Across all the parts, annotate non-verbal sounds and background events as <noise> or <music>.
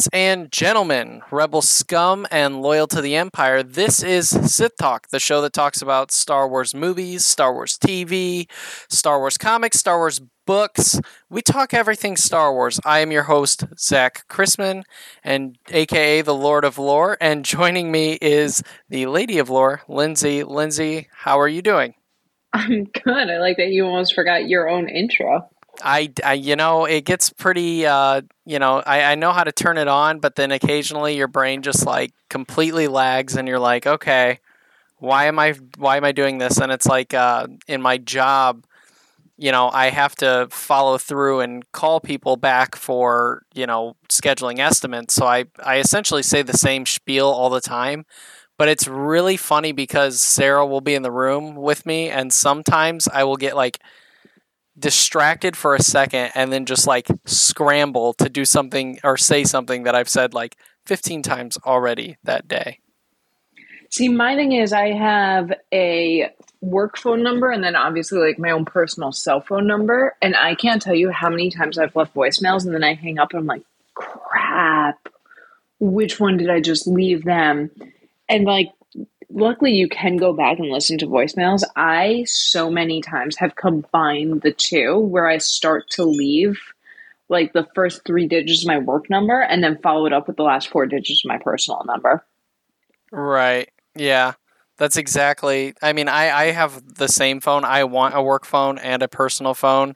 Ladies and gentlemen, rebel scum and loyal to the Empire, this is Sith Talk, the show that talks about Star Wars movies, Star Wars TV, Star Wars comics, Star Wars books. We talk everything Star Wars. I am your host, Zach Chrisman, and aka the Lord of Lore, and <laughs> joining me is the Lady of Lore, Lindsay. Lindsay, how are you doing? I'm good. I like that you almost forgot your own intro. I, I, you know, it gets pretty, uh, you know, I, I know how to turn it on, but then occasionally your brain just like completely lags and you're like, okay, why am I, why am I doing this? And it's like, uh, in my job, you know, I have to follow through and call people back for, you know, scheduling estimates. So I, I essentially say the same spiel all the time. But it's really funny because Sarah will be in the room with me, and sometimes I will get like, distracted for a second and then just like scramble to do something or say something that I've said like 15 times already that day. See, my thing is, I have a work phone number and then obviously like my own personal cell phone number. And I can't tell you how many times I've left voicemails and then I hang up and I'm like, crap, which one did I just leave them? And like, luckily you can go back and listen to voicemails. I so many times have combined the two where I start to leave like the first three digits of my work number and then follow it up with the last four digits of my personal number. Right. Yeah. That's exactly. I mean, I I have the same phone. I want a work phone and a personal phone,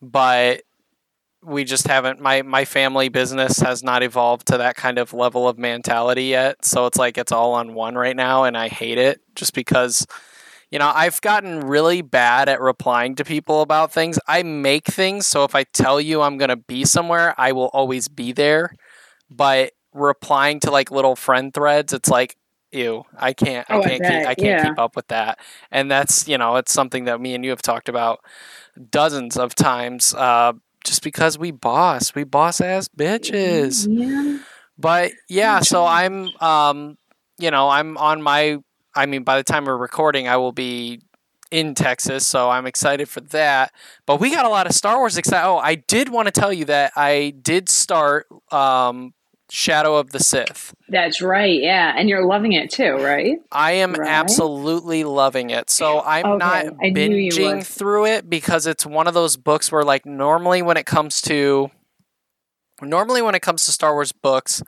but we just haven't my my family business has not evolved to that kind of level of mentality yet. So it's like it's all on one right now and i hate it just because you know i've gotten really bad at replying to people about things. I make things so if i tell you i'm going to be somewhere i will always be there. But replying to like little friend threads it's like ew i can't Oh, i I can't bet, keep, i can't yeah. keep up with that. And that's you know it's something that me and you have talked about dozens of times uh, just because we boss. We boss ass bitches. Yeah. but yeah so i'm um you know i'm on my i mean by the time we're recording i will be in texas so i'm excited for that. But we got a lot of star wars excited oh i did want to tell you that i did start um shadow of the sith That's right. Yeah. And you're loving it too, right? I am Right? absolutely loving it. So I'm Okay, not I knew you binging through it because it's one of those books where like normally when it comes to normally when it comes to Star Wars books,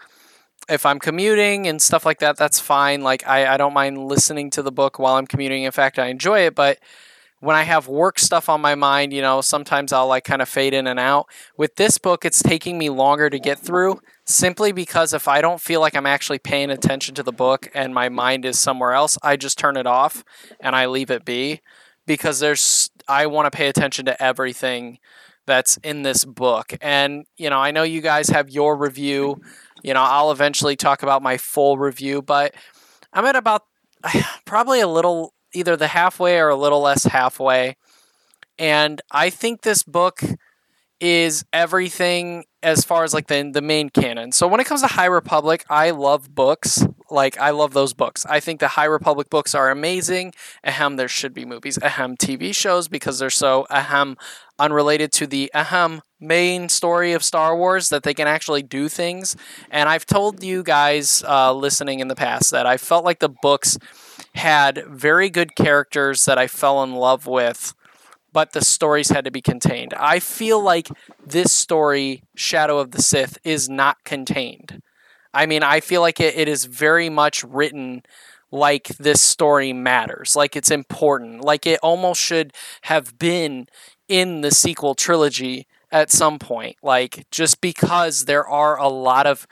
if I'm commuting and stuff like that, that's fine. Like I, I don't mind listening to the book while I'm commuting. In fact, I enjoy it, but when I have work stuff on my mind, you know, sometimes I'll like kind of fade in and out. With this book, it's taking me longer to get through simply because if I don't feel like I'm actually paying attention to the book and my mind is somewhere else, I just turn it off and I leave it be because there's I want to pay attention to everything that's in this book. And, you know, I know you guys have your review. You know, I'll eventually talk about my full review, but I'm at about <sighs> probably a little either the halfway or a little less halfway. And I think this book is everything as far as like the the main canon. So when it comes to High Republic, I love books. Like I love those books. I think the High Republic books are amazing. Ahem, there should be movies. Ahem, TV shows because they're so ahem unrelated to the ahem main story of Star Wars that they can actually do things. And I've told you guys uh, listening in the past that I felt like the books had very good characters that I fell in love with but the stories had to be contained. I feel like this story, Shadow of the Sith, is not contained. I mean, I feel like it, it is very much written like this story matters, like it's important, like it almost should have been in the sequel trilogy at some point. Like, just because there are a lot of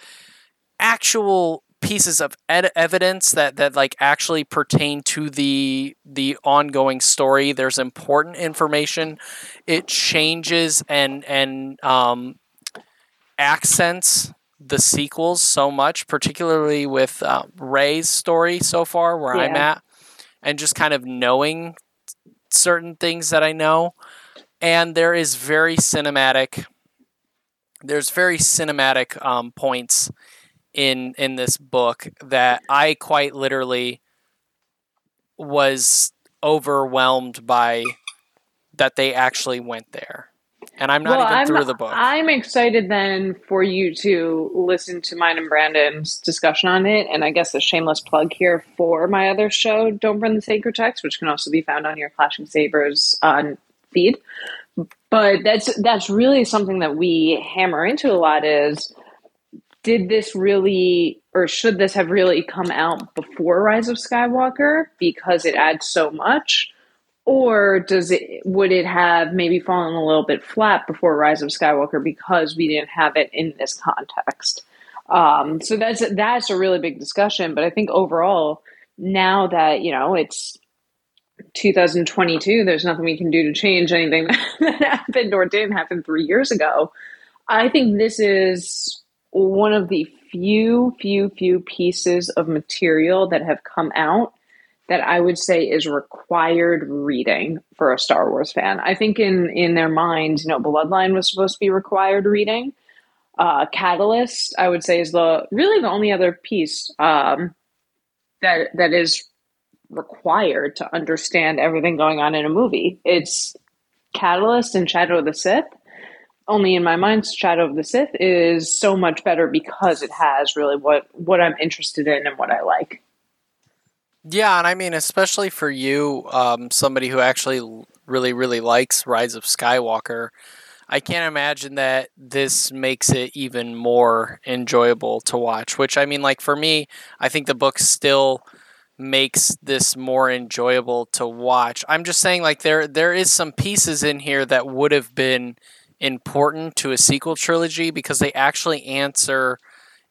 actual pieces of ed- evidence that that like actually pertain to the the ongoing story. There's important information. It changes and and um accents the sequels so much particularly with uh, Rey's story so far where i'm at and just kind of knowing certain things that i know. And there is very cinematic there's very cinematic um, points in in this book that I quite literally was overwhelmed by that they actually went there. And I'm not Well, even I'm, through the book. I'm excited then for you to listen to mine and Brandon's discussion on it. And I guess a shameless plug here for my other show, Don't Burn the Sacred Text, which can also be found on your Clashing Sabers uh, feed. But that's that's really something that we hammer into a lot is did this really or should this have really come out before Rise of Skywalker because it adds so much? Or does it would it have maybe fallen a little bit flat before Rise of Skywalker because we didn't have it in this context? Um, so that's that's a really big discussion. But I think overall, now that you know it's 2022, there's nothing we can do to change anything <laughs> that happened or didn't happen three years ago. I think this is one of the few, few, few pieces of material that have come out that I would say is required reading for a Star Wars fan. I think in in their minds, you know, Bloodline was supposed to be required reading. Uh, Catalyst, I would say, is the really the only other piece um, that that is required to understand everything going on in a movie. It's Catalyst and Shadow of the Sith. Only in my mind, Shadow of the Sith is so much better because it has really what what I'm interested in and what I like. Yeah, and I mean, especially for you, um, somebody who actually really, really likes Rise of Skywalker, I can't imagine that this makes it even more enjoyable to watch. Which, I mean, like for me, I think the book still makes this more enjoyable to watch. I'm just saying, like there, there is some pieces in here that would have been important to a sequel trilogy because they actually answer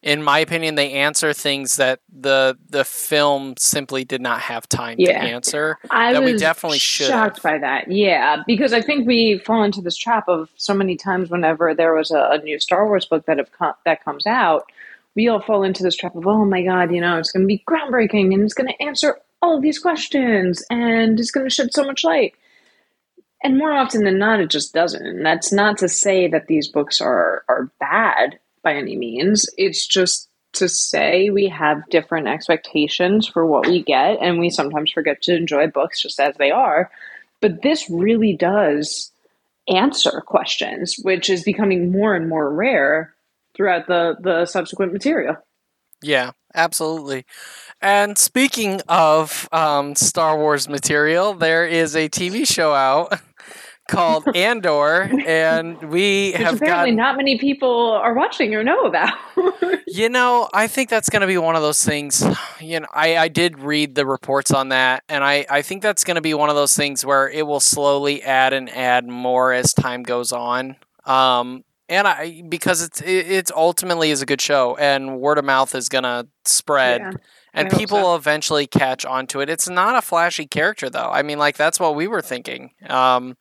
in my opinion, they answer things that the the film simply did not have time to answer. I That we was definitely should shocked by that. Yeah, because I think we fall into this trap of so many times whenever there was a, a new Star Wars book that have come, that comes out, we all fall into this trap of oh my god, you know, it's going to be groundbreaking and it's going to answer all these questions and it's going to shed so much light. And more often than not, it just doesn't. And that's not to say that these books are are bad by any means. It's just to say we have different expectations for what we get, and we sometimes forget to enjoy books just as they are. But this really does answer questions, which is becoming more and more rare throughout the the subsequent material. Yeah, absolutely. And speaking of um, Star Wars material, there is a TV show out <laughs> called <laughs> Andor, and we Which have apparently got. not many people are watching or know about. <laughs> You know, I think that's going to be one of those things. <sighs> You know, I, I did read the reports on that, and I, I think that's going to be one of those things where it will slowly add and add more as time goes on. Um, and I because it's it, it's ultimately is a good show, and word of mouth is going to spread, Yeah, and people so. will eventually catch onto it. It's not a flashy character, though. I mean, like that's what we were thinking. Um,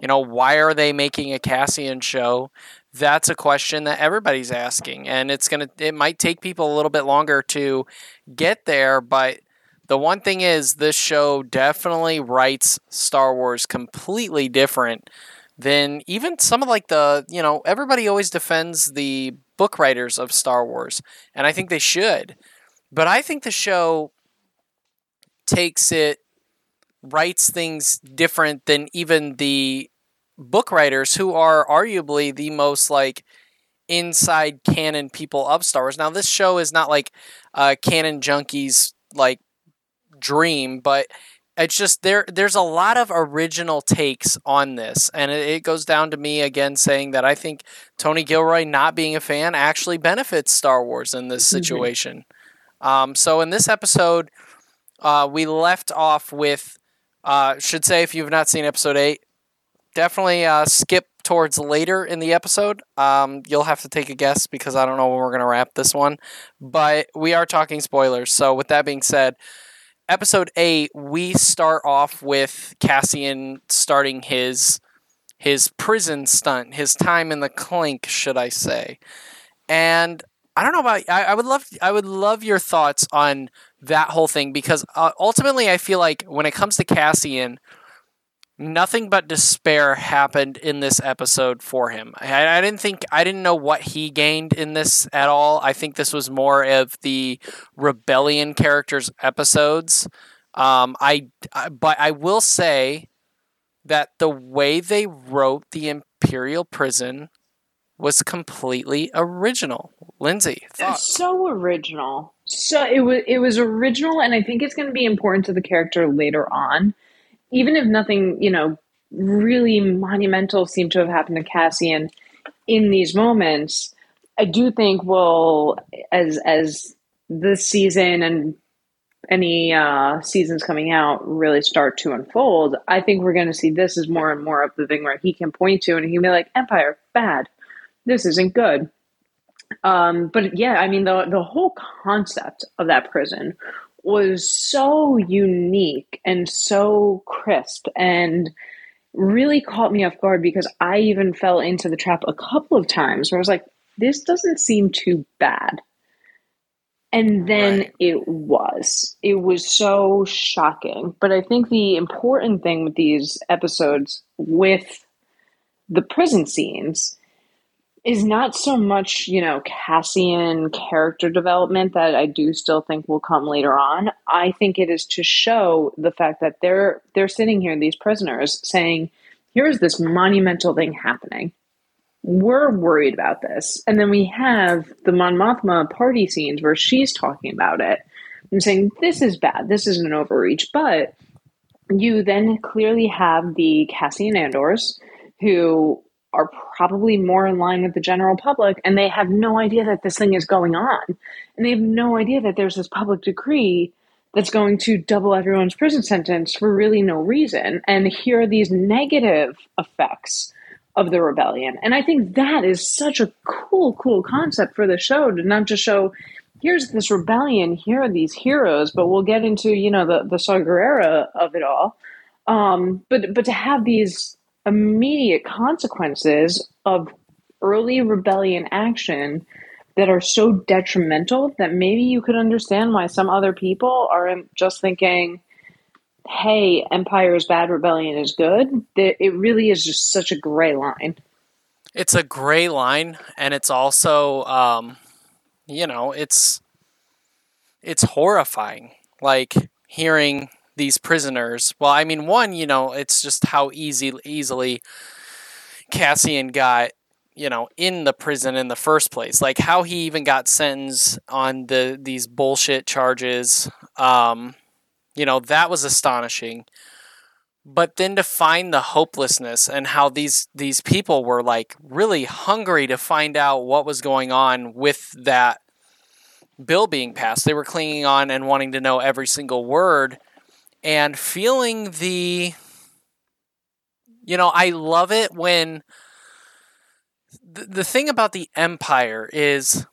you know, why are they making a Cassian show? That's a question that everybody's asking, and it's gonna. It might take people a little bit longer to get there, but the one thing is, this show definitely writes Star Wars completely different than even some of like the you know everybody always defends the book writers of Star Wars, and I think they should, but I think the show takes it writes things different than even the book writers who are arguably the most like inside canon people of Star Wars. Now this show is not like uh canon junkies like dream, but it's just there there's a lot of original takes on this and it, it goes down to me again saying that I think Tony Gilroy not being a fan actually benefits Star Wars in this situation. Um, so in this episode, uh, we left off with uh, should say if you've not seen episode eight, definitely uh, skip towards later in the episode. Um, you'll have to take a guess because I don't know when we're gonna wrap this one, but we are talking spoilers. So with that being said, episode eight, we start off with Cassian starting his his prison stunt, his time in the clink, should I say? And I don't know about I, I would love I would love your thoughts on that whole thing because uh, ultimately I feel like when it comes to Cassian, nothing but despair happened in this episode for him. I, I didn't think I didn't know what he gained in this at all. I think this was more of the rebellion characters episodes. Um, I, I but I will say that the way they wrote the Imperial Prison was completely original. Lindsay, thoughts? So original. So it was it was original, and I think it's going to be important to the character later on, even if nothing you know really monumental seemed to have happened to Cassian in these moments. I do think we'll as as this season and any uh, seasons coming out really start to unfold, I think we're going to see this as more and more of the thing where he can point to and he can be like, Empire, bad. This isn't good. Um, but yeah, I mean, the, the whole concept of that prison was so unique and so crisp and really caught me off guard because I even fell into the trap a couple of times where I was like, this doesn't seem too bad. And then right. it was. It was so shocking. But I think the important thing with these episodes, with the prison scenes, is not so much, you know, Cassian character development that I do still think will come later on. I think it is to show the fact that they're they're sitting here, these prisoners, saying, here's this monumental thing happening we're worried about this. And then we have the Mon Mothma party scenes where she's talking about it and saying, this is bad, this is an overreach. But you then clearly have the Cassian Andors who are probably more in line with the general public and they have no idea that this thing is going on. And they have no idea that there's this public decree that's going to double everyone's prison sentence for really no reason. And here are these negative effects of the rebellion. And I think that is such a cool, cool concept for the show to not just show here's this rebellion, here are these heroes, but we'll get into, you know, the, the Saw of it all. Um, but but to have these immediate consequences of early rebellion action that are so detrimental that maybe you could understand why some other people are just thinking, hey, Empire is bad, Rebellion is good, it really is just such a gray line. It's a gray line, and it's also, um, you know, it's it's horrifying. Like hearing these prisoners. Well, I mean, one, you know, it's just how easy easily Cassian got you know in the prison in the first place like how he even got sentenced on the these bullshit charges um you know, that was astonishing. But then to find the hopelessness and how these these people were like really hungry to find out what was going on with that bill being passed. They were clinging on and wanting to know every single word and feeling the you know, I love it when the, the thing about the empire is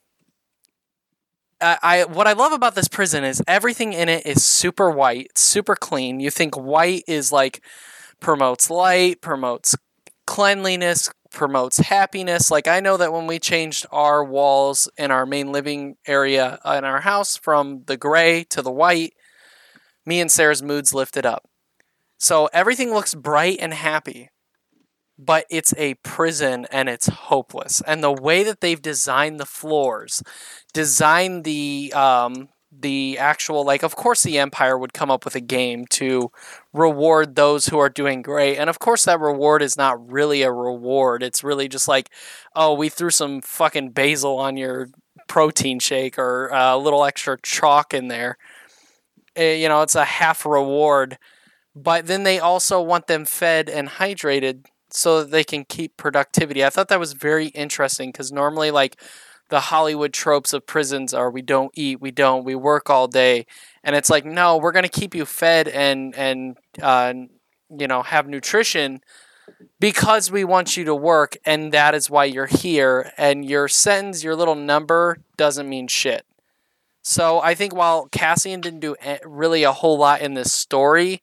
I, I what I love about this prison is everything in it is super white, super clean. You think white is like promotes light, promotes cleanliness, promotes happiness. Like I know that when we changed our walls in our main living area in our house from the gray to the white, me and Sarah's moods lifted up. So everything looks bright and happy but it's a prison and it's hopeless. And the way that they've designed the floors, designed the um, the actual like of course the empire would come up with a game to reward those who are doing great and of course that reward is not really a reward it's really just like oh we threw some fucking basil on your protein shake or a little extra chalk in there you know it's a half reward but then they also want them fed and hydrated so that they can keep productivity. I thought that was very interesting because normally, like, the Hollywood tropes of prisons are we don't eat, we don't, we work all day, and it's like no, we're gonna keep you fed and and uh, you know have nutrition because we want you to work, and that is why you're here. And your sentence, your little number, doesn't mean shit. So I think while Cassian didn't do really a whole lot in this story,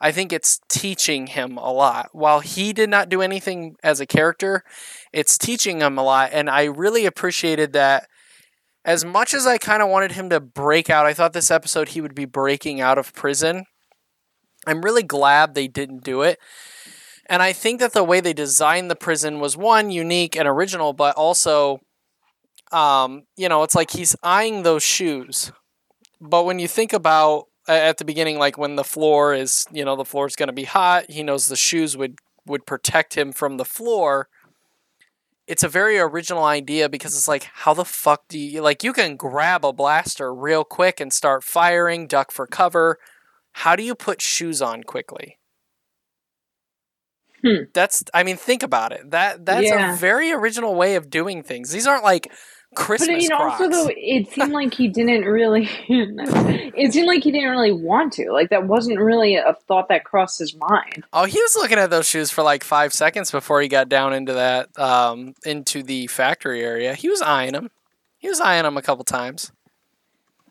I think it's teaching him a lot. While he did not do anything as a character, it's teaching him a lot. And I really appreciated that. As much as I kind of wanted him to break out, I thought this episode he would be breaking out of prison. I'm really glad they didn't do it. And I think that the way they designed the prison was one, unique and original, but also, um, you know, it's like he's eyeing those shoes. But when you think about at the beginning, like when the floor is, you know, the floor is going to be hot. He knows the shoes would would protect him from the floor. It's a very original idea because it's like, how the fuck do you like? You can grab a blaster real quick and start firing, duck for cover. How do you put shoes on quickly? Hmm. That's, I mean, think about it. That that's Yeah. a very original way of doing things. These aren't like Christmas But I mean, Crocs. also though, it seemed like he didn't really. <laughs> it seemed like he didn't really want to. Like that wasn't really a thought that crossed his mind. Oh, he was looking at those shoes for like five seconds before he got down into that um, into the factory area. He was eyeing them. He was eyeing them a couple times.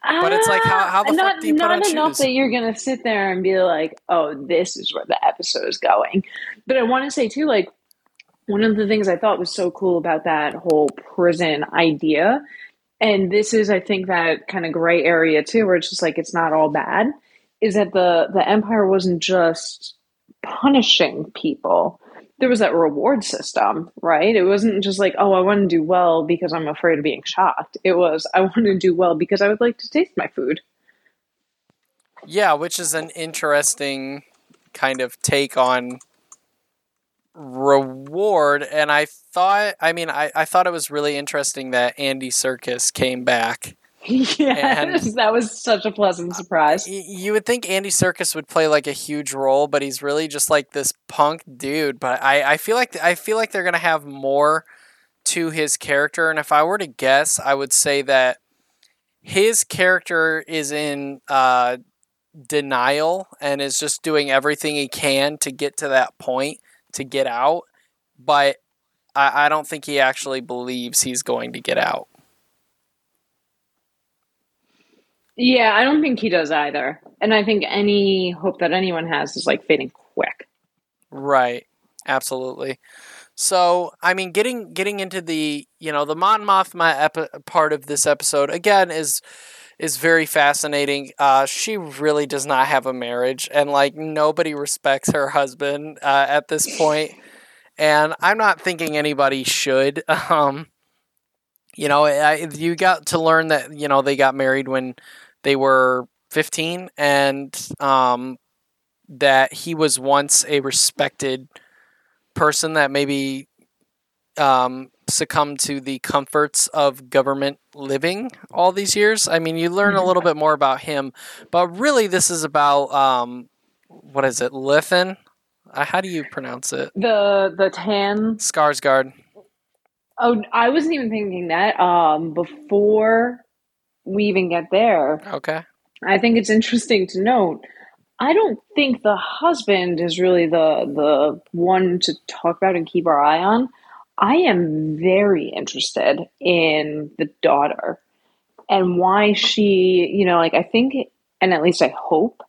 But it's like, how- how the Ah, fuck do you put not on enough shoes? that you're gonna sit there and be like, "Oh, this is where the episode is going." But I want to say too, like one of the things I thought was so cool about that whole prison idea, and this is, I think, that kind of gray area too, where it's just like it's not all bad, is that the the empire wasn't just punishing people. There was that reward system, right? It wasn't just like, oh, I want to do well because I'm afraid of being shocked. It was, I want to do well because I would like to taste my food. Yeah, which is an interesting kind of take on reward. And I thought, I mean, I, I thought it was really interesting that Andy Serkis came back. <laughs> yes, that was such a pleasant surprise. You would think Andy Serkis would play like a huge role, but he's really just like this punk dude. But I, I feel like I feel like they're gonna have more to his character. And if I were to guess, I would say that his character is in uh, denial and is just doing everything he can to get to that point to get out. But I, I don't think he actually believes he's going to get out. Yeah, I don't think he does either. And I think any hope that anyone has is like fading quick. Right. Absolutely. So, I mean, getting getting into the you know the Mon Mothma epi- part of this episode again is is very fascinating. Uh, she really does not have a marriage, and like nobody respects her husband uh, at this point. And I'm not thinking anybody should. <laughs> Um, you know, I, you got to learn that you know they got married when they were 15, and um, that he was once a respected person that maybe um, succumbed to the comforts of government living all these years. I mean, you learn a little bit more about him, but really, this is about um, what is it, Lithin? Uh, how do you pronounce it? The the tan. Skarsgård. Oh, I wasn't even thinking that. Um, before we even get there, Okay. I think it's interesting to note. I don't think the husband is really the the one to talk about and keep our eye on. I am very interested in the daughter and why she, you know, like I think, and at least I hope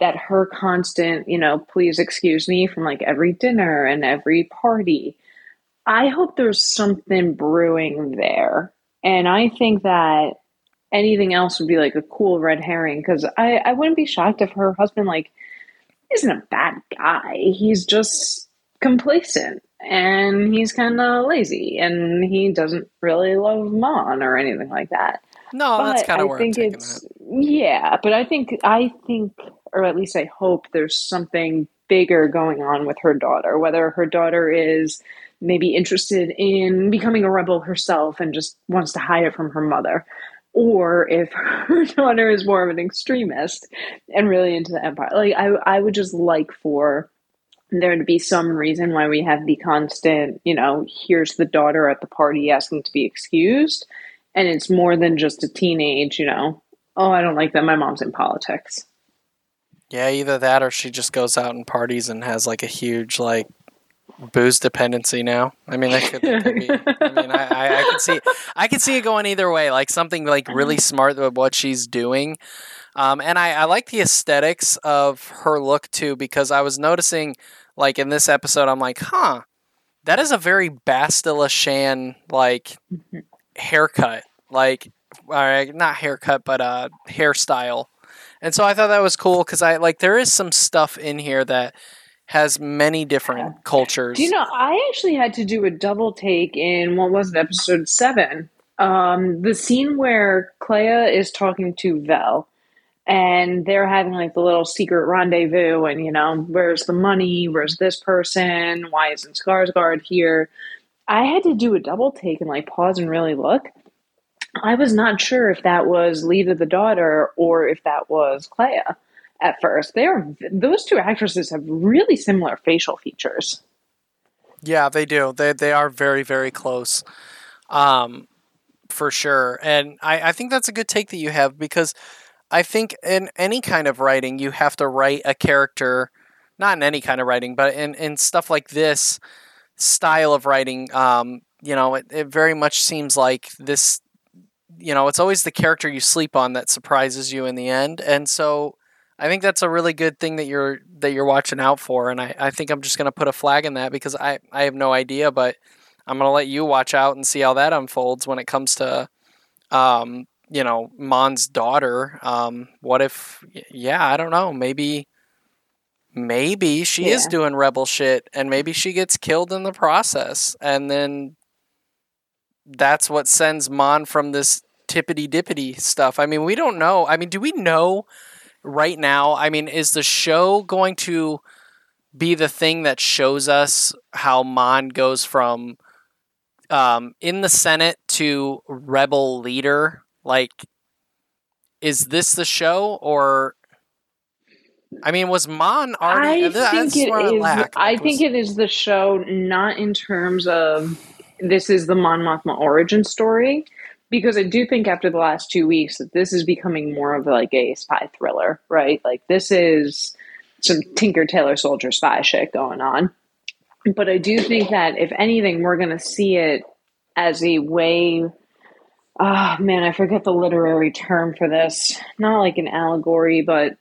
that her constant, you know, please excuse me from like every dinner and every party. I hope there's something brewing there. And I think that anything else would be like a cool red herring because I, I wouldn't be shocked if her husband like isn't a bad guy. He's just complacent and he's kind of lazy and he doesn't really love Mon or anything like that. No, Oh, that's kind of I where think I'm it's yeah, but I think I think or at least I hope there's something bigger going on with her daughter, whether her daughter is maybe interested in becoming a rebel herself and just wants to hide it from her mother, or if <laughs> her daughter is more of an extremist and really into the empire. Like I I would just like for there to be some reason why we have the constant, you know, here's the daughter at the party asking to be excused. And it's more than just a teenage, you know, oh, I don't like that. My mom's in politics. Yeah, either that or she just goes out and parties and has like a huge like booze dependency now. I mean, that could, that could be. I mean, I, I, I could see, I could see it going either way. Like something like really smart with what she's doing, um, and I, I like the aesthetics of her look too because I was noticing, like in this episode, I'm like, huh, that is a very Bastila Shan like haircut, like, uh, not haircut, but uh, hairstyle. And so I thought that was cool because I like there is some stuff in here that has many different cultures. Do you know, I actually had to do a double take in what was it, episode seven? Um, the scene where Kleya is talking to Vel and they're having like the little secret rendezvous and you know where's the money? Where's this person? Why isn't Skarsgård here? I had to do a double take and like pause and really look. I was not sure if that was Leida the daughter or if that was Kleya at first. They're those two actresses have really similar facial features. Yeah they do. They, they are very very close um for sure. And I, I think that's a good take that you have because I think in any kind of writing, you have to write a character, not in any kind of writing, but in, in stuff like this style of writing, um, you know, it, it very much seems like this, you know, it's always the character you sleep on that surprises you in the end. And so I think that's a really good thing that you're that you're watching out for. And I, I think I'm just gonna put a flag in that because I, I have no idea, but I'm gonna let you watch out and see how that unfolds when it comes to um, you know, Mon's daughter. Um, what if, yeah, I don't know. Maybe, maybe she yeah. is doing rebel shit and maybe she gets killed in the process. And then that's what sends Mon from this tippity dippity stuff. I mean, we don't know. I mean, do we know right now? I mean, is the show going to be the thing that shows us how Mon goes from um, in the Senate to rebel leader like, is this the show or? I mean, was Mon already? I think it is. I, I think it is the show, not in terms of this is the Mon Mothma origin story, because I do think after the last two weeks that this is becoming more of like a spy thriller, right? Like this is some Tinker Tailor Soldier spy shit going on. But I do think that if anything, we're going to see it as a way oh man, I forget the literary term for this. Not like an allegory, but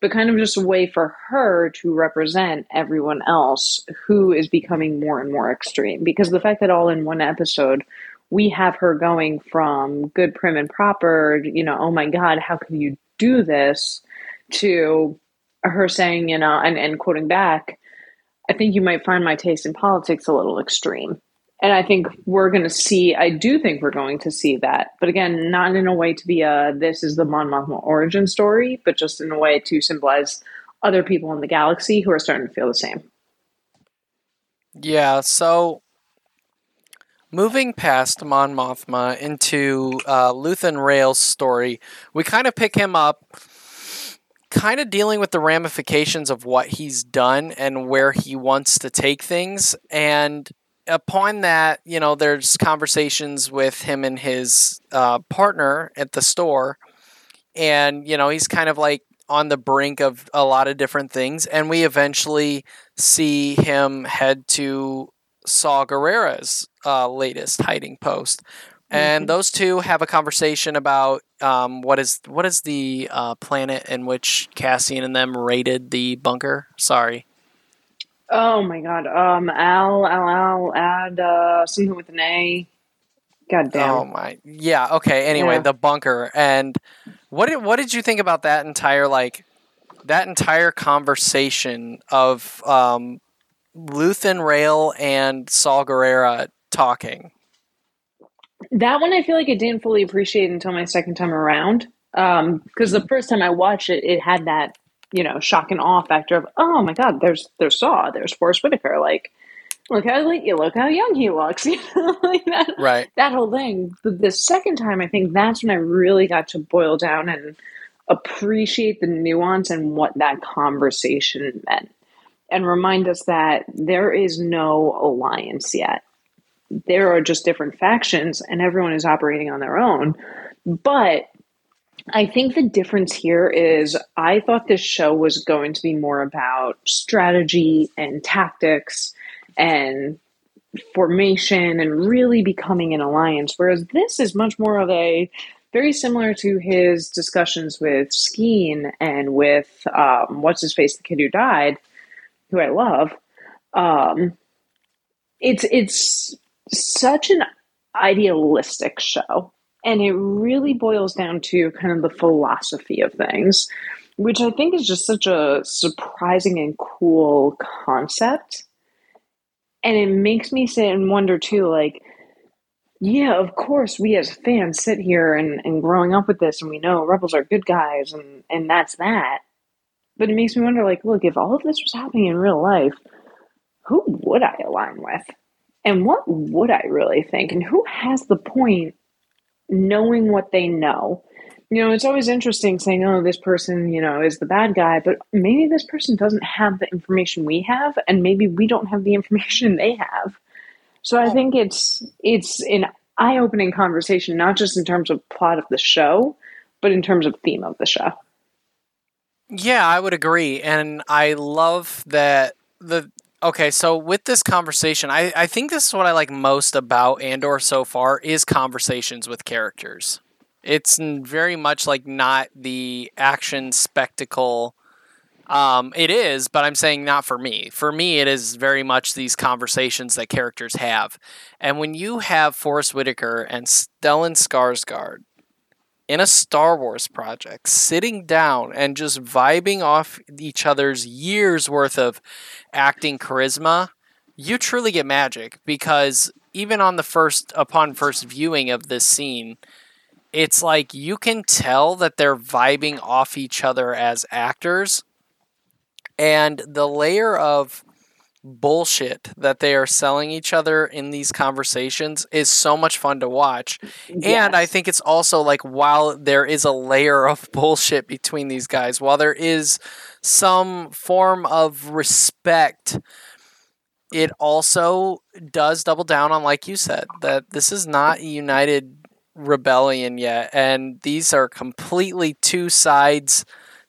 but kind of just a way for her to represent everyone else who is becoming more and more extreme. Because the fact that all in one episode we have her going from good, prim, and proper, you know, oh my God, how can you do this? to her saying, you know, and, and quoting back, I think you might find my taste in politics a little extreme. And I think we're going to see, I do think we're going to see that. But again, not in a way to be a, this is the Mon Mothma origin story, but just in a way to symbolize other people in the galaxy who are starting to feel the same. Yeah, so moving past Mon Mothma into uh, Luthen Rael's story, we kind of pick him up kind of dealing with the ramifications of what he's done and where he wants to take things. And upon that, you know, there's conversations with him and his uh, partner at the store, and you know, he's kind of like on the brink of a lot of different things, and we eventually see him head to Saw Gerrera's uh, latest hiding post, and mm-hmm. those two have a conversation about um, what is what is the uh, planet in which Cassian and them raided the bunker. Sorry. Oh my god. Um, Al, Al, Al, add uh, something with an A. God damn. Oh my. Yeah. Okay. Anyway, yeah. the bunker and what did what did you think about that entire like that entire conversation of um, Luthen Rael and Saw Gerrera talking? That one I feel like I didn't fully appreciate until my second time around. Because um, the first time I watched it, it had that you know, shock and awe factor of, oh my God, there's there's Saw, there's Forest Whitaker, like look how like you look how young he looks, <laughs> you know, like that, right? That whole thing. The, the second time, I think that's when I really got to boil down and appreciate the nuance and what that conversation meant, and remind us that there is no alliance yet. There are just different factions, and everyone is operating on their own. But I think the difference here is I thought this show was going to be more about strategy and tactics and formation and really becoming an alliance, whereas this is much more of a very similar to his discussions with Skeen and with um, what's his face, the kid who died, who I love. Um, it's it's such an idealistic show and it really boils down to kind of the philosophy of things, which I think is just such a surprising and cool concept. And it makes me sit and wonder too, like, yeah, of course, we as fans sit here and, and growing up with this and we know rebels are good guys and, and that's that. But it makes me wonder like, look, if all of this was happening in real life, who would I align with? And what would I really think? And who has the point knowing what they know? You know, it's always interesting saying, oh, this person, you know, is the bad guy, but maybe this person doesn't have the information we have, and maybe we don't have the information <laughs> they have. So I think it's it's an eye-opening conversation, not just in terms of plot of the show, but in terms of theme of the show. Yeah, I would agree. And I love that the okay, so with this conversation, I, I think this is what I like most about Andor so far is conversations with characters. It's very much like not the action spectacle. Um, it is, but I'm saying not for me. For me, it is very much these conversations that characters have. And when you have Forest Whitaker and Stellan Skarsgård in a Star Wars project, sitting down and just vibing off each other's years worth of acting charisma, you truly get magic because even on the first upon first viewing of this scene, it's like you can tell that they're vibing off each other as actors. And the layer of bullshit that they are selling each other in these conversations is so much fun to watch. Yes. And I think it's also like while there is a layer of <laughs> bullshit between these guys, while there is some form of respect, it also does double down on, like you said, that this is not a united rebellion yet. And these are completely two sides,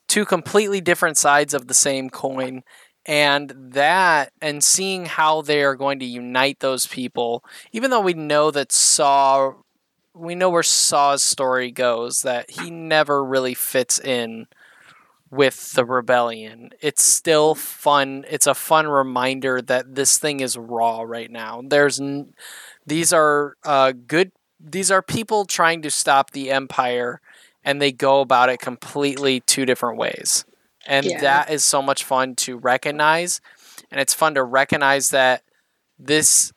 two completely different sides of the same coin and that and seeing how they are going to unite those people even though we know that saw we know where saw's story goes that he never really fits in with the rebellion. It's still fun it's a fun reminder that this thing is raw right now. There's n- these are uh, good these are people trying to stop the empire and they go about it completely two different ways and yeah. that is so much fun to recognize. And it's fun to recognize that this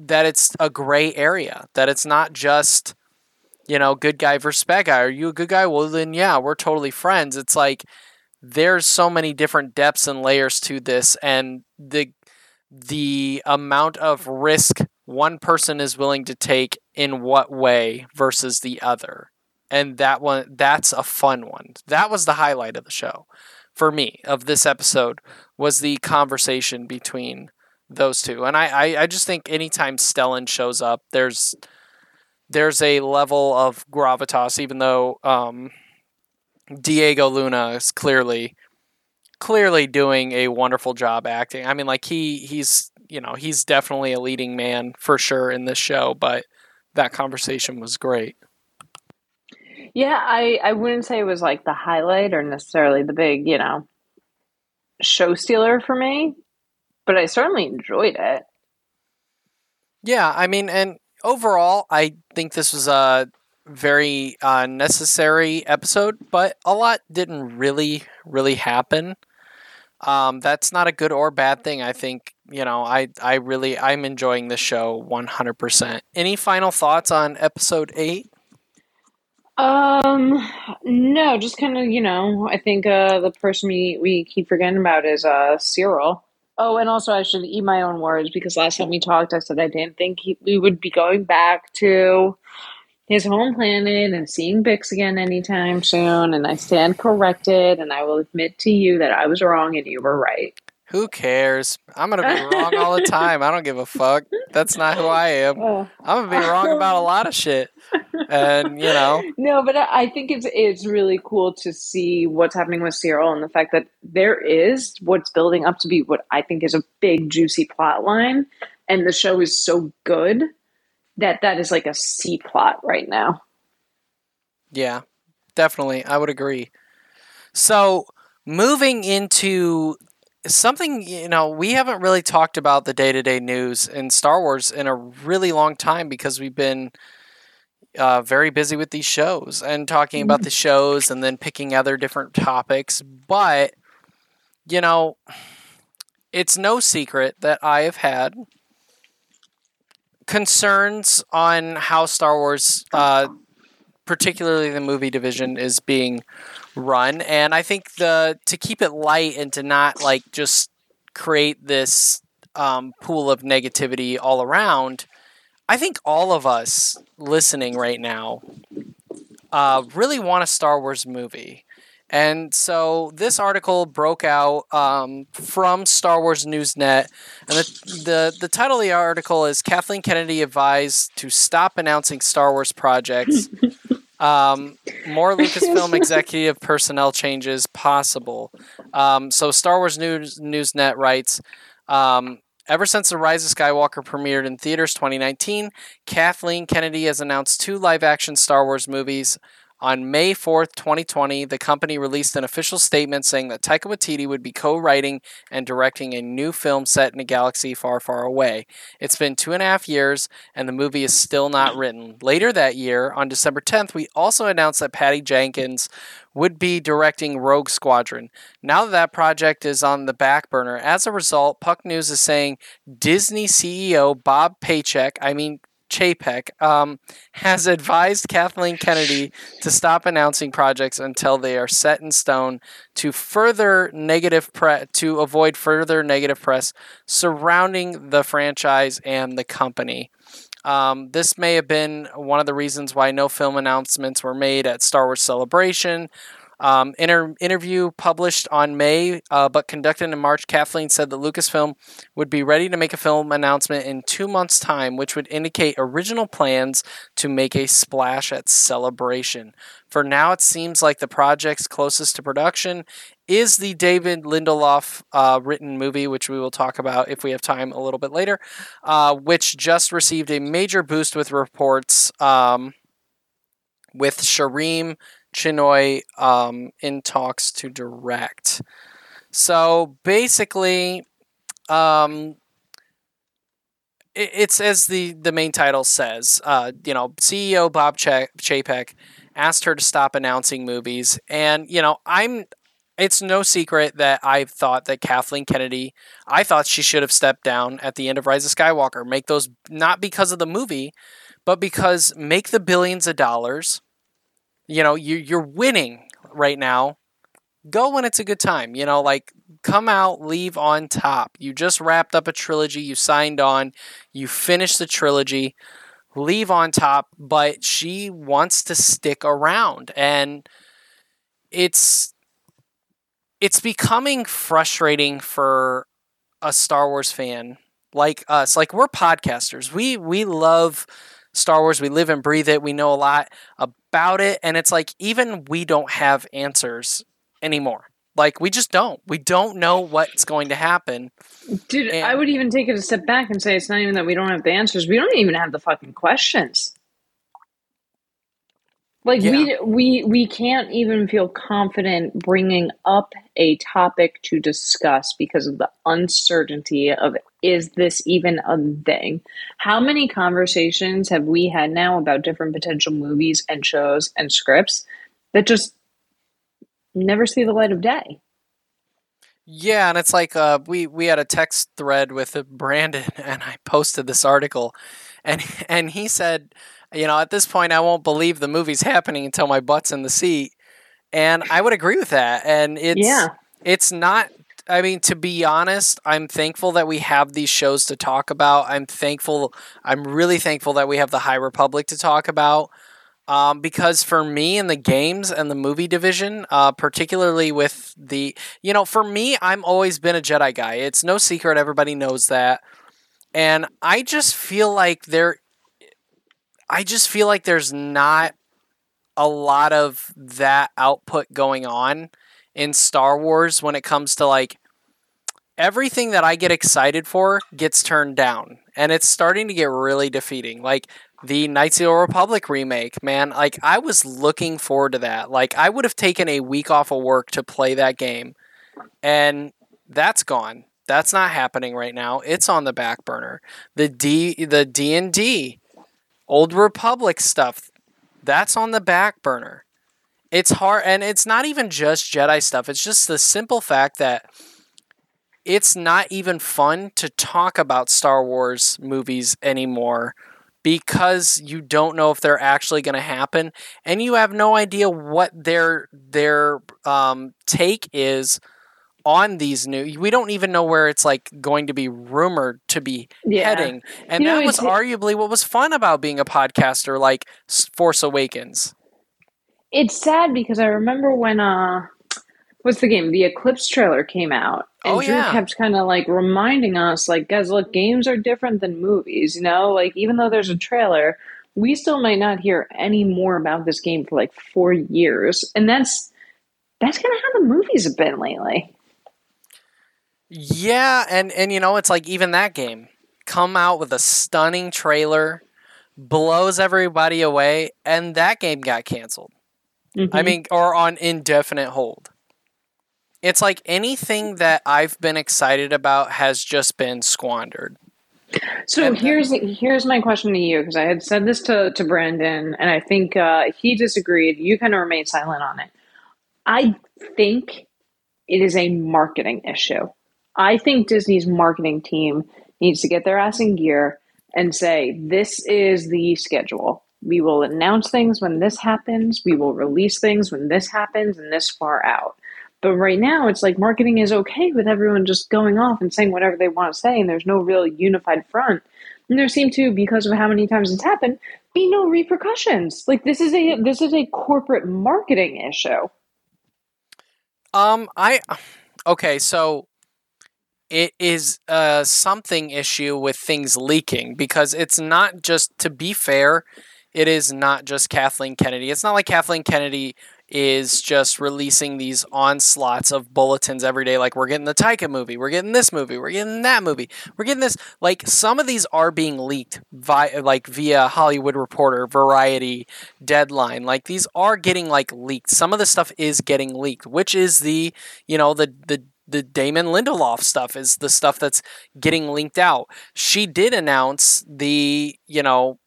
that it's a gray area that it's not just you know good guy versus bad guy. Are you a good guy? Well then yeah we're totally friends. It's like there's so many different depths and layers to this and the the amount of risk one person is willing to take in what way versus the other and that one that's a fun one. That was the highlight of the show for me of this episode was the conversation between those two. And I, I, I just think anytime Stellan shows up, there's there's a level of gravitas, even though um, Diego Luna is clearly clearly doing a wonderful job acting. I mean, like he he's you know he's definitely a leading man for sure in this show, but that conversation was great. Yeah, I, I wouldn't say it was like the highlight or necessarily the big, you know, show stealer for me, but I certainly enjoyed it. Yeah, I mean, and overall, I think this was a very uh, necessary episode, but a lot didn't really, really happen. Um, that's not a good or bad thing. I think you know, I I really I'm enjoying the show 100%. Any final thoughts on episode eight? Um, no, just kind of, you know, I think uh, the person we, we keep forgetting about is uh, Syril. Oh, and also I should eat my own words because last time we talked, I said I didn't think he, we would be going back to his home planet and seeing Bix again anytime soon. And I stand corrected, and I will admit to you that I was wrong and you were right. Who cares? I'm gonna be wrong all the time. I don't give a fuck. That's not who I am. <laughs> I'm gonna be wrong about a lot of shit, and you know. <laughs> No, but I think it's it's really cool to see what's happening with Syril and the fact that there is what's building up to be what I think is a big juicy plot line, and the show is so good that that is like a C plot right now. Yeah, definitely, I would agree. So moving into something you know we haven't really talked about the day-to-day news in star wars in a really long time because we've been uh, very busy with these shows and talking about the shows and then picking other different topics but you know it's no secret that i have had concerns on how Star Wars, uh, particularly the movie division, is being run, and I think the to keep it light and to not like just create this um, pool of negativity all around. I think all of us listening right now uh, really want a Star Wars movie. And so this article broke out um, from Star Wars Newsnet, and the, the the title of the article is Kathleen Kennedy advised to stop announcing Star Wars projects. <laughs> um, more Lucasfilm <laughs> executive personnel changes possible. Um, so Star Wars News Newsnet writes. Um, Ever since The Rise of Skywalker premiered in theaters 2019, Kathleen Kennedy has announced two live action Star Wars movies on May 4th, 2020, the company released an official statement saying that Taika Waititi would be co writing and directing a new film set in a galaxy far, far away. It's been two and a half years, and the movie is still not written. Later that year, on December 10th, we also announced that Patty Jenkins would be directing Rogue Squadron. Now that that project is on the back burner, as a result, Puck News is saying Disney CEO Bob Paycheck, I mean, Chapek um, has advised Kathleen Kennedy to stop announcing projects until they are set in stone to further negative pre- to avoid further negative press surrounding the franchise and the company. Um, this may have been one of the reasons why no film announcements were made at Star Wars Celebration um, inter- interview published on May, uh, but conducted in March, Kathleen said that Lucasfilm would be ready to make a film announcement in two months' time, which would indicate original plans to make a splash at Celebration. For now, it seems like the project's closest to production is the David Lindelof uh, written movie, which we will talk about if we have time a little bit later, uh, which just received a major boost with reports um, with Sharmeen Chinoy um, in talks to direct. So basically, um, it, it's as the, the main title says. Uh, you know, CEO Bob Ch- Chapek asked her to stop announcing movies, and you know, I'm. It's no secret that I thought that Kathleen Kennedy, I thought she should have stepped down at the end of Rise of Skywalker. Make those not because of the movie, but because make the billions of dollars you know you you're winning right now. Go when it's a good time you know like come out leave on top. You just wrapped up a trilogy you signed on you finished the trilogy. Leave on top but she wants to stick around and it's it's becoming frustrating for a Star Wars fan like us. Like we're podcasters. We we love Star Wars. We live and breathe it. We know a lot about it. And it's like, even we don't have answers anymore. Like, we just don't. We don't know what's going to happen. Dude, and, I would even take it a step back and say it's not even that we don't have the answers. We don't even have the fucking questions. Like yeah. we we we can't even feel confident bringing up a topic to discuss because of the uncertainty of is this even a thing? How many conversations have we had now about different potential movies and shows and scripts that just never see the light of day? Yeah, and it's like uh, we we had a text thread with Brandon, <laughs> and I posted this article, and and he said you know, at this point, I won't believe the movie's happening until my butt's in the seat. And I would agree with that. And it's yeah. it's not I mean, to be honest, I'm thankful that we have these shows to talk about. I'm thankful I'm really thankful that we have the High Republic to talk about. Um, because for me in the games and the movie division, uh, particularly with the, you know, for me, I'm always been a Jedi guy. It's no secret. Everybody knows that. And I just feel like there I just feel like there's not a lot of that output going on in Star Wars when it comes to like everything that I get excited for gets turned down. And it's starting to get really defeating. Like the Knights of the Old Republic remake, man, like I was looking forward to that. Like I would have taken a week off of work to play that game. And that's gone. That's not happening right now. It's on the back burner. The D the D&D Old Republic stuff, that's on the back burner. It's hard, and it's not even just Jedi stuff. It's just the simple fact that it's not even fun to talk about Star Wars movies anymore because you don't know if they're actually going to happen and you have no idea what their their um, take is on these new we don't even know where it's like going to be rumored to be Yeah. heading and You know, that was arguably what was fun about being a podcaster like force awakens It's sad because I remember when uh what's the game? The Eclipse trailer came out. And Oh, Drew yeah. kept kind of like reminding us, like, guys, look, games are different than movies, you know? Like even though there's a trailer, we still might not hear any more about this game for like four years. And that's that's kinda how the movies have been lately. Yeah, and and you know, it's like even that game come out with a stunning trailer, blows everybody away, and that game got canceled. I Mhm. mean, or on indefinite hold. It's like anything that I've been excited about has just been squandered. So And- here's here's my question to you because I had said this to to Brandon and I think uh, he disagreed. You kind of remained silent on it. I think it is a marketing issue. I think Disney's marketing team needs to get their ass in gear and say this is the schedule. We will announce things when this happens. We will release things when this happens and this far out. But right now, it's like marketing is okay with everyone just going off and saying whatever they want to say, and there's no real unified front. And there seem to, because of how many times it's happened, be no repercussions. Like this is a this is a corporate marketing issue. Um, I okay, so it is a something issue with things leaking because it's not just to be fair, it is not just Kathleen Kennedy. It's not like Kathleen Kennedy is just releasing these onslaughts of bulletins every day like we're getting the Taika movie, we're getting this movie, we're getting that movie. We're getting this like some of these are being leaked via like via Hollywood Reporter, Variety, Deadline. Like these are getting like leaked. Some of the stuff is getting leaked, which is the, you know, the the the Damon Lindelof stuff is the stuff that's getting linked out. She did announce the, you know,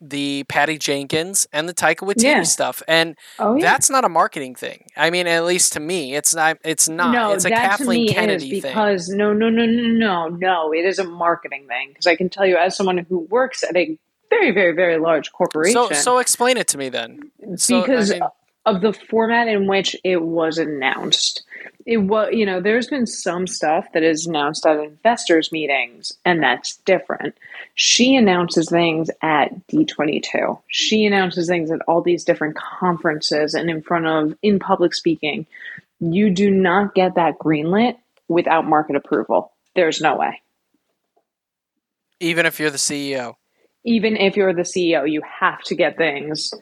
the Patty Jenkins and the Taika Waititi Yeah. stuff, and Oh yeah. that's not a marketing thing. I mean, at least to me, it's not. It's not. No, it's a Kathleen Kennedy is thing. because no, no, no, no, no, no. It is a marketing thing because I can tell you, as someone who works at a very, very, very large corporation, So, so explain it to me then. So, I because mean- of the format in which it was announced. It was, you know, there's been some stuff that is announced at investors' meetings, and that's different. She announces things at D22. She announces things at all these different conferences and in front of, in public speaking. You do not get that greenlit without market approval. There's no way. even if you're the CEO, even if you're the CEO, you have to get things.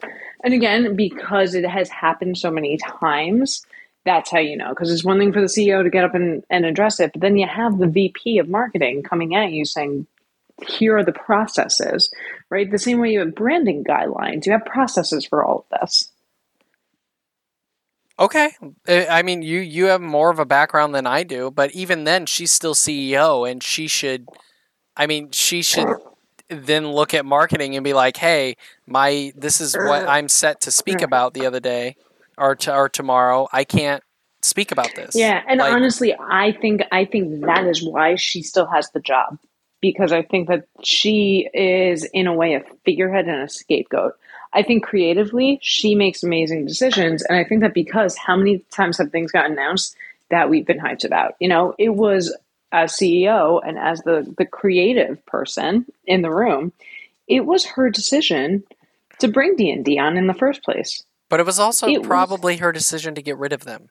And again, because it has happened so many times, that's how you know. Because it's one thing for the CEO to get up and, and address it, but then you have the VP of marketing coming at you saying, here are the processes, right? The same way you have branding guidelines, you have processes for all of this. okay. Uh, I mean, you you have more of a background than I do, but even then, she's still CEO, and she should. I mean, she should then look at marketing and be like, "Hey, my this is what I'm set to speak about the other day, or to, or tomorrow. I can't speak about this." Yeah, and Like- honestly, I think I think that is why she still has the job because I think that she is in a way a figurehead and a scapegoat. I think creatively she makes amazing decisions, and I think that because how many times have things gotten announced that we've been hyped about? You know, it was as CEO and as the the creative person in the room, it was her decision to bring D and D on in the first place. But it was also It was- probably her decision to get rid of them.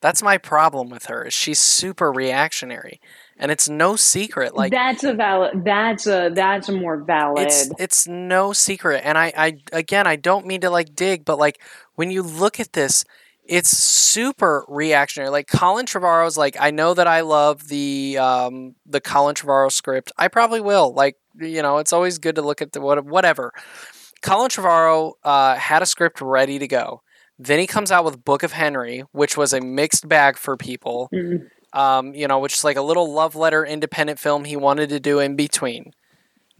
That's my problem with her. Is she's super reactionary, and it's no secret. Like that's a valid. That's a that's a more valid. it's it's no secret. And I I again I don't mean to like dig, but like when you look at this, it's super reactionary. Like Colin Trevorrow's like I know that I love the um the Colin Trevorrow script. I probably will. Like you know, it's always good to look at the what whatever. Colin Trevorrow uh, had a script ready to go. Then he comes out with Book of Henry, which was a mixed bag for people. Mm. Um, you know, which is like a little love letter independent film he wanted to do in between.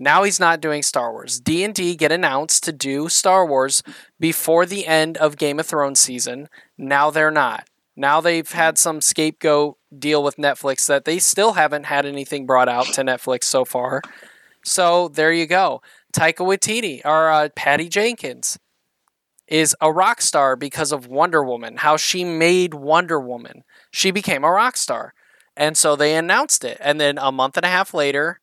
Now he's not doing Star Wars. D and D get announced to do Star Wars before the end of Game of Thrones season. Now they're not. Now they've had some scapegoat deal with Netflix that they still haven't had anything brought out to Netflix so far. So there you go. Taika Waititi or uh, Patty Jenkins is a rock star because of Wonder Woman. How she made Wonder Woman, she became a rock star, and so they announced it. And then a month and a half later,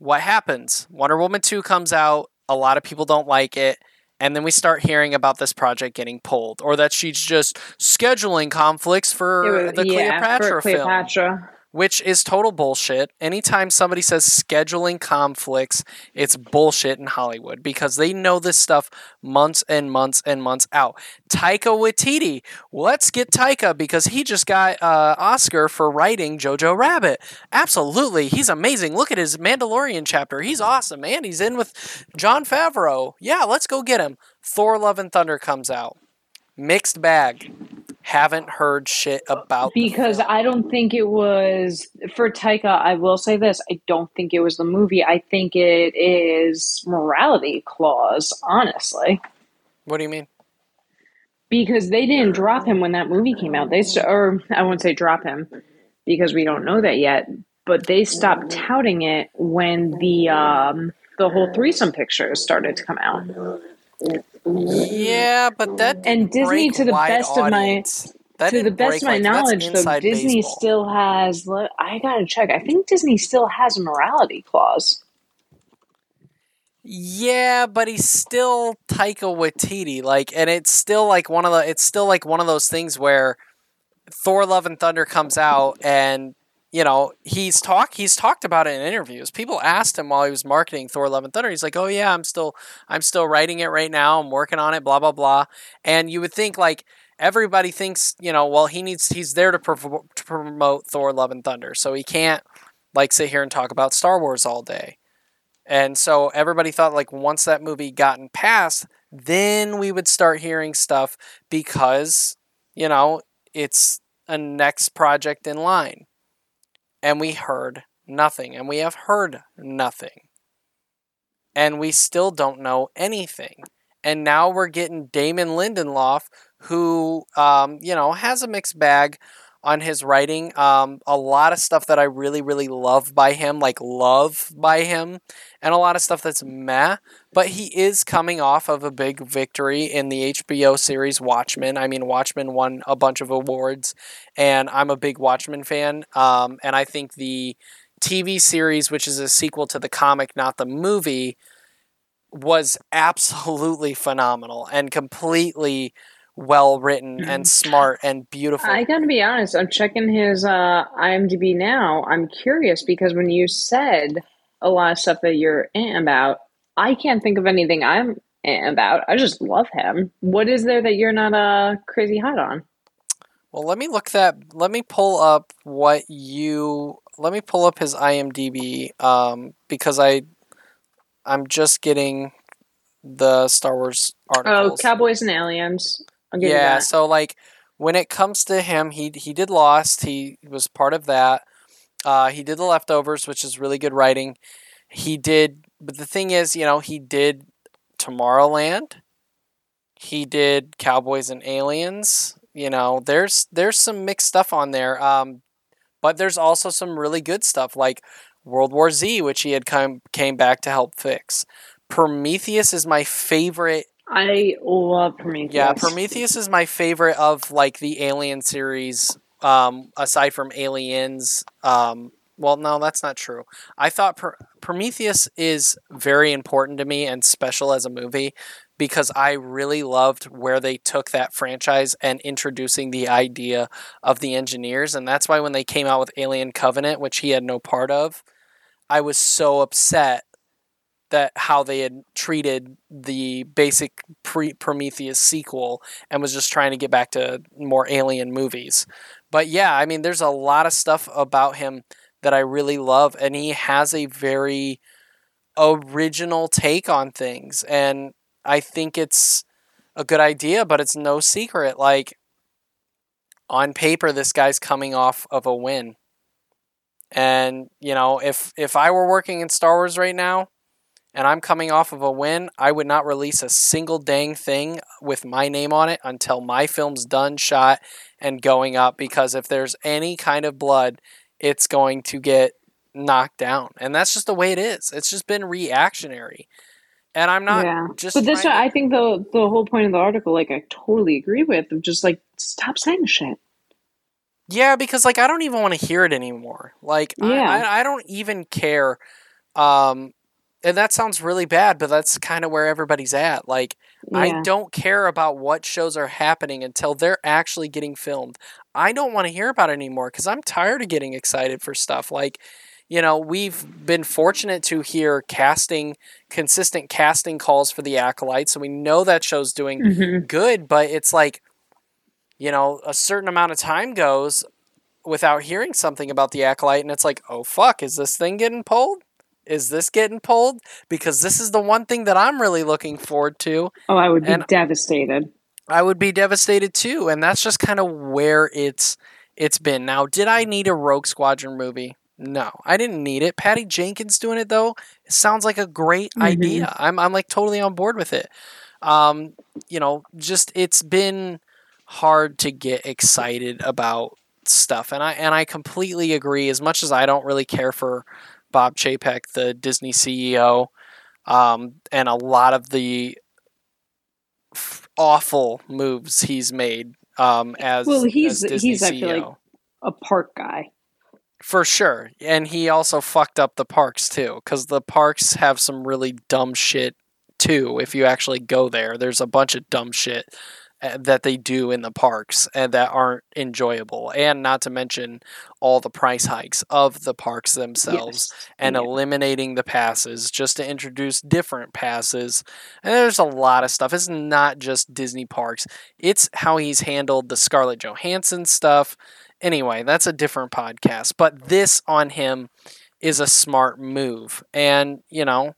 what happens? Wonder Woman two comes out. A lot of people don't like it. And then we start hearing about this project getting pulled, or that she's just scheduling conflicts for was- the yeah, Cleopatra, for film Cleopatra. Which is total bullshit. Anytime somebody says scheduling conflicts, it's bullshit in Hollywood because they know this stuff months and months and months out. Taika Waititi, let's get Taika because he just got uh, Oscar for writing Jojo Rabbit. Absolutely, he's amazing. Look at his Mandalorian chapter. He's awesome, man. He's in with Jon Favreau. Yeah, let's go get him. Thor: Love and Thunder comes out. Mixed bag. Haven't heard shit about Because. I don't think it was for Taika. I will say this: I don't think it was the movie. I think it is morality clause. Honestly, What do you mean? because they didn't drop him when that movie came out. They st- or I won't say drop him because we don't know that yet. But they stopped touting it when the um, the whole threesome pictures started to come out. Yeah, but that And Disney, to the best of my. That to the best of my like, knowledge, though, Disney baseball. still has. I gotta check. I think Disney still has a morality clause. Yeah, but he's still Taika Waititi, like, and it's still like one of the. It's still like one of those things where Thor: Love and Thunder comes out, and you know he's talk he's talked about it in interviews. People asked him while he was marketing Thor: Love and Thunder. He's like, "Oh yeah, I'm still I'm still writing it right now. I'm working on it. Blah blah blah." And you would think like everybody thinks, you know, well he needs he's there to, to promote Thor: Love and Thunder, so he can't like sit here and talk about Star Wars all day. And so everybody thought like once that movie gotten passed, then we would start hearing stuff because, you know, it's a next project in line. And we heard nothing. And we have heard nothing. And we still don't know anything. And now we're getting Damon Lindelof, who, um, you know, has a mixed bag on his writing. Um, a lot of stuff that I really, really love by him, like love by him, and a lot of stuff that's meh. But he is coming off of a big victory in the HBO series Watchmen. I mean, Watchmen won a bunch of awards, and I'm a big Watchmen fan. Um, and I think the TV series, which is a sequel to the comic, not the movie, was absolutely phenomenal and completely well written and smart and beautiful. I gotta be honest. I'm checking his uh, IMDb now. I'm curious because when you said a lot of stuff that you're about, I can't think of anything I'm about. I just love him. What is there that you're not uh, crazy hot on? Well, let me look that. Let me pull up what you. Let me pull up his IMDb um, because I, I'm just getting the Star Wars Oh. Cowboys and Aliens. I'll give you yeah, so like when it comes to him, he he did Lost. He was part of that. Uh, he did the Leftovers, which is really good writing. He did, but the thing is, you know, he did Tomorrowland. He did Cowboys and Aliens. You know, there's there's some mixed stuff on there. Um, but there's also some really good stuff like World War Z, which he had come came back to help fix. Prometheus is my favorite I love Prometheus. yeah, Prometheus is my favorite of like the Alien series. Um, aside from Aliens, um, well, no, that's not true. I thought Pr- Prometheus is very important to me and special as a movie because I really loved where they took that franchise and introducing the idea of the engineers, and that's why when they came out with Alien Covenant, which he had no part of, I was so upset that how they had treated the basic pre Prometheus sequel and was just trying to get back to more alien movies. But yeah, I mean there's a lot of stuff about him that I really love and he has a very original take on things and I think it's a good idea, but it's no secret like on paper this guy's coming off of a win. And you know, if if I were working in Star Wars right now, and I'm coming off of a win, I would not release a single dang thing with my name on it until my film's done, shot, and going up. Because if there's any kind of blood, it's going to get knocked down. And that's just the way it is. It's just been reactionary. And I'm not yeah. just. But this, to- I think the the whole point of the article, like I totally agree with, of just like stop saying shit. Yeah, because like I don't even want to hear it anymore. Like I- I, I don't even care. Um, and that sounds really bad, but that's kind of where everybody's at. Like I don't care about what shows are happening until they're actually getting filmed. I don't want to hear about it anymore because I'm tired of getting excited for stuff. Like, you know, we've been fortunate to hear casting, consistent casting calls for the Acolyte. so we know that show's doing Mhm. good, but it's like, you know, a certain amount of time goes without hearing something about the acolyte, and it's like, oh fuck, is this thing getting pulled? Is this getting pulled? Because this is the one thing that I'm really looking forward to. Oh, I would be And- devastated. I would be devastated too, and that's just kind of where it's it's been. Now, did I need a Rogue Squadron movie? No, I didn't need it. Patty Jenkins doing it though, it sounds like a great Mhm. idea. I'm I'm like totally on board with it. Um, you know, just it's been hard to get excited about stuff, and I and I completely agree. As much as I don't really care for Bob Chapek, the Disney CEO, um, and a lot of the f- awful moves he's made um, as Well, he's- as he's, CEO. like- A park guy. For sure. And he also fucked up the parks too, because the parks have some really dumb shit too. If you actually go there, there's a bunch of dumb shit that they do in the parks and that aren't enjoyable. And not to mention all the price hikes of the parks themselves Yes. and Yeah. eliminating the passes just to introduce different passes. And there's a lot of stuff. It's not just Disney parks, it's how he's handled the Scarlett Johansson stuff. Anyway, that's a different podcast. But this on him is a smart move. And, you know,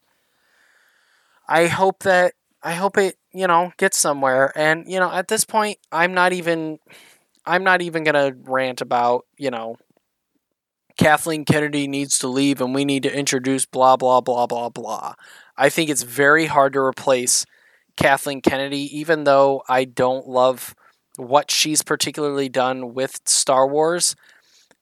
I hope that I hope it, you know, get somewhere. And, you know, at this point, I'm not even I'm not even going to rant about, you know, Kathleen Kennedy needs to leave and we need to introduce blah blah blah blah blah. I think it's very hard to replace Kathleen Kennedy even though I don't love what she's particularly done with Star Wars.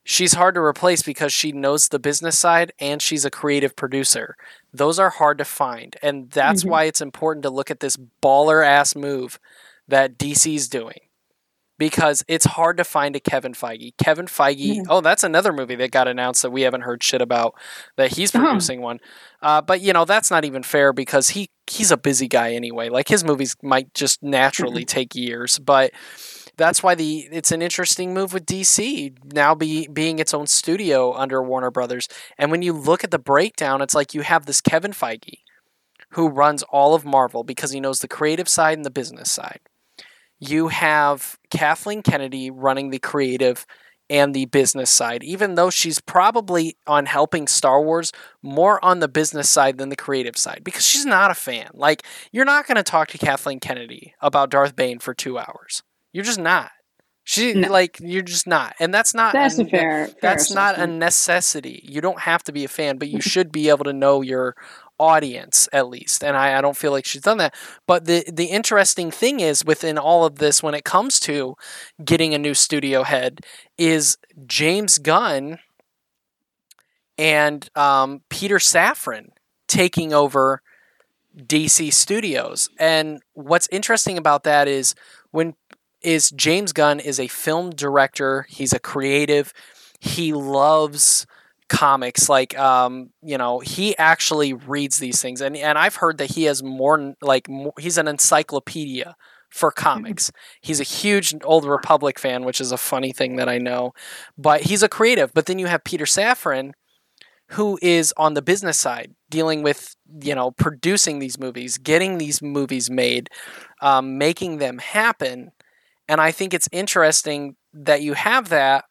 She's hard to replace because she knows the business side and she's a creative producer. Those are hard to find. And that's Mhm. why it's important to look at this baller ass move that DC's doing. Because it's hard to find a Kevin Feige. Kevin Feige, Yeah. oh, that's another movie that got announced that we haven't heard shit about, that he's Uh-huh. producing one. Uh, but you know that's not even fair because he he's a busy guy anyway. Like his movies might just naturally take years, but that's why the it's an interesting move with DC now be being its own studio under Warner Brothers. And when you look at the breakdown, it's like you have this Kevin Feige who runs all of Marvel because he knows the creative side and the business side. You have Kathleen Kennedy running the creative and the business side, even though she's probably on helping Star Wars more on the business side than the creative side because she's not a fan. Like, you're not going to talk to Kathleen Kennedy about Darth Bane for two hours. You're just not. She No. like you're just not, and that's not. That's a an- fair. fair That's not a necessity. You don't have to be a fan, but you <laughs> should be able to know your audience at least. And I, I don't feel like she's done that. But the the interesting thing is within all of this, when it comes to getting a new studio head, is James Gunn and um, Peter Safran taking over DC Studios. And what's interesting about that is when is James Gunn is a film director, he's a creative, he loves comics like um you know he actually reads these things and and I've heard that he has more like more, he's an encyclopedia for comics. He's a huge Old Republic fan, which is a funny thing that I know. But he's a creative. But then you have Peter Safran, who is on the business side, dealing with you know producing these movies, getting these movies made, um, making them happen. And I think it's interesting that you have that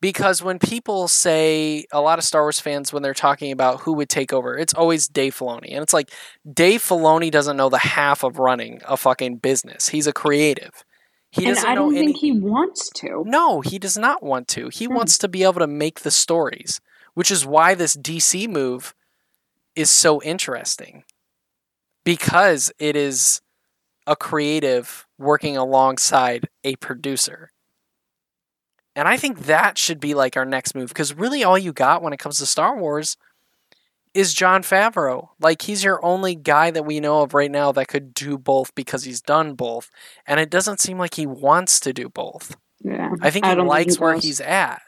because when people say a lot of Star Wars fans when they're talking about who would take over, it's always Dave Filoni, and it's like Dave Filoni doesn't know the half of running a fucking business. He's a creative. He and doesn't I don't any. think he wants to. No, he does not want to. He Hmm. wants to be able to make the stories, which is why this DC move is so interesting because it is a creative working alongside a producer. And I think that should be like our next move because really all you got when it comes to Star Wars is Jon Favreau. Like he's your only guy that we know of right now that could do both because he's done both. And it doesn't seem like he wants to do both. Yeah. I think he likes he where he's at.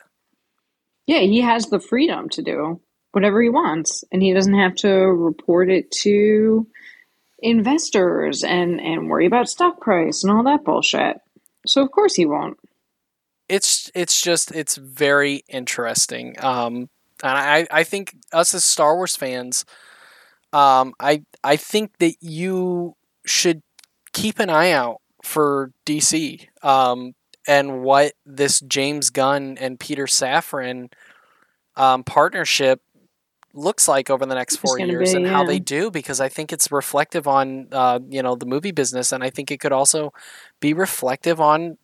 Yeah, he has the freedom to do whatever he wants, and he doesn't have to report it to investors and and worry about stock price and all that bullshit. So of course he won't. it's it's just it's very interesting um and i i think us as star wars fans um i i think that you should keep an eye out for dc um and what this james gunn and peter safran um partnership looks like over the next four years be, and how they do because i think it's reflective on uh you know the movie business and i think it could also be reflective on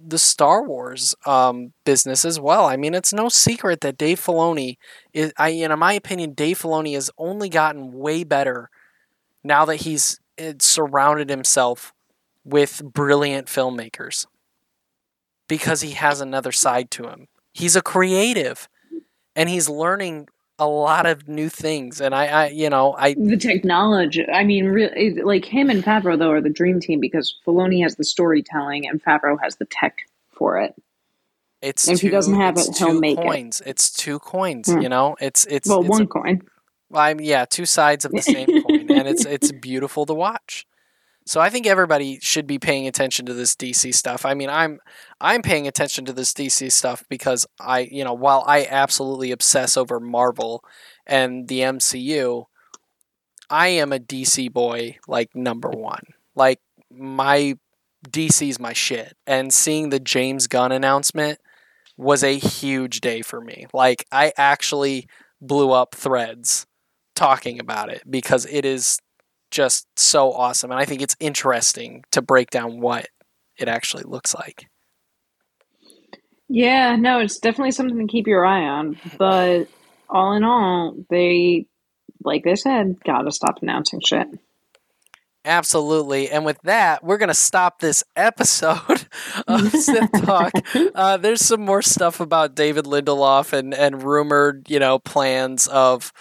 the Star Wars um, business as well. I mean, it's no secret that Dave Filoni is. I, in my opinion, Dave Filoni has only gotten way better now that he's uh, surrounded himself with brilliant filmmakers because he has another side to him. He's a creative, and he's learning a lot of new things. And I, I you know, I The technology, I mean, really, like him and Favreau though are the dream team because Filoni has the storytelling and Favreau has the tech for it. it's If he doesn't have it, he'll two make it. coins. It's two coins. Hmm. You know, it's it's Well, it's one a coin. I'm yeah, two sides of the same <laughs> coin, and it's it's beautiful to watch. So I think everybody should be paying attention to this DC stuff. I mean, I'm I'm paying attention to this DC stuff because I, you know, while I absolutely obsess over Marvel and the MCU, I am a DC boy like number 1. Like my DC's my shit. And seeing the James Gunn announcement was a huge day for me. Like I actually blew up threads talking about it because it is just so awesome and I think it's interesting to break down what it actually looks like. Yeah, no, it's definitely something to keep your eye on. <laughs> But all in all, they, like they said, gotta stop announcing shit. Absolutely. And with that, we're going to stop this episode <laughs> of Sith <laughs> Talk. Uh, there's some more stuff about David Lindelof and, and rumored, you know, plans of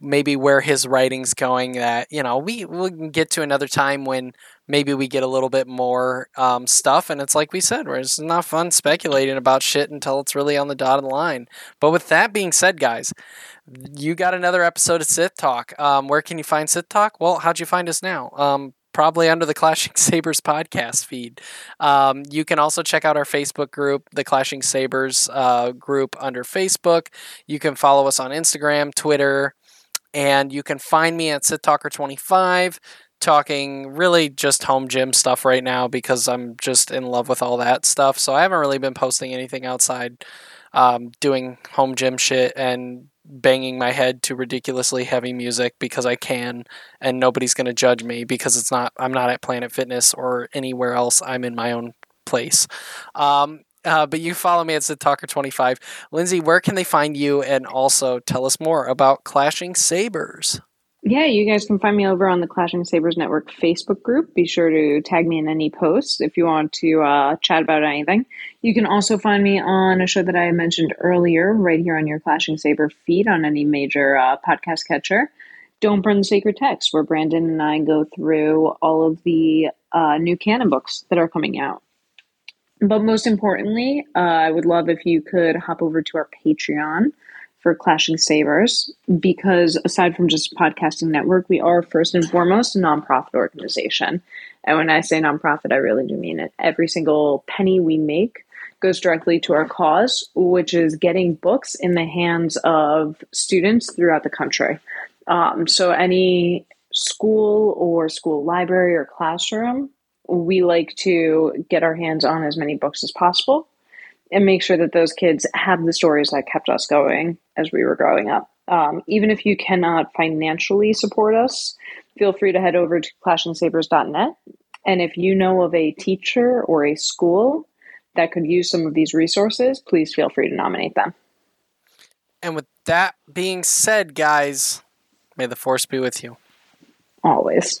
maybe where his writing's going that, you know, we, we can get to another time when maybe we get a little bit more um, stuff. And it's like we said, where it's not fun speculating about shit until it's really on the dotted line. But with that being said, guys, you got another episode of Sith Talk. Um, where can you find Sith Talk? Well, how'd you find us now? Um, probably under the Clashing <laughs> Sabers podcast feed. Um, you can also check out our Facebook group, the Clashing Sabers uh, group under Facebook. You can follow us on Instagram, Twitter, and you can find me at Sith Talker 25 talking really just home gym stuff right now because I'm just in love with all that stuff. So I haven't really been posting anything outside um, doing home gym shit and banging my head to ridiculously heavy music because I can and nobody's going to judge me because it's not I'm not at Planet Fitness or anywhere else. I'm in my own place. Um, uh, but you follow me at the Talker25. Lindsay, where can they find you? And also tell us more about Clashing Sabers. Yeah, you guys can find me over on the Clashing Sabers Network Facebook group. Be sure to tag me in any posts if you want to uh, chat about anything. You can also find me on a show that I mentioned earlier, right here on your Clashing Saber feed on any major uh, podcast catcher. Don't Burn the Sacred Text, where Brandon and I go through all of the uh, new canon books that are coming out. But most importantly, uh, I would love if you could hop over to our Patreon for Clashing Sabers, because aside from just podcasting network, we are first and foremost a nonprofit organization. And when I say nonprofit, I really do mean it. Every single penny we make goes directly to our cause, which is getting books in the hands of students throughout the country. Um, so, any school or school library or classroom, we like to get our hands on as many books as possible and make sure that those kids have the stories that kept us going as we were growing up. Um, even if you cannot financially support us, feel free to head over to clashingsabers.net. And if you know of a teacher or a school that could use some of these resources, please feel free to nominate them. And with that being said, guys, May the force be with you. Always.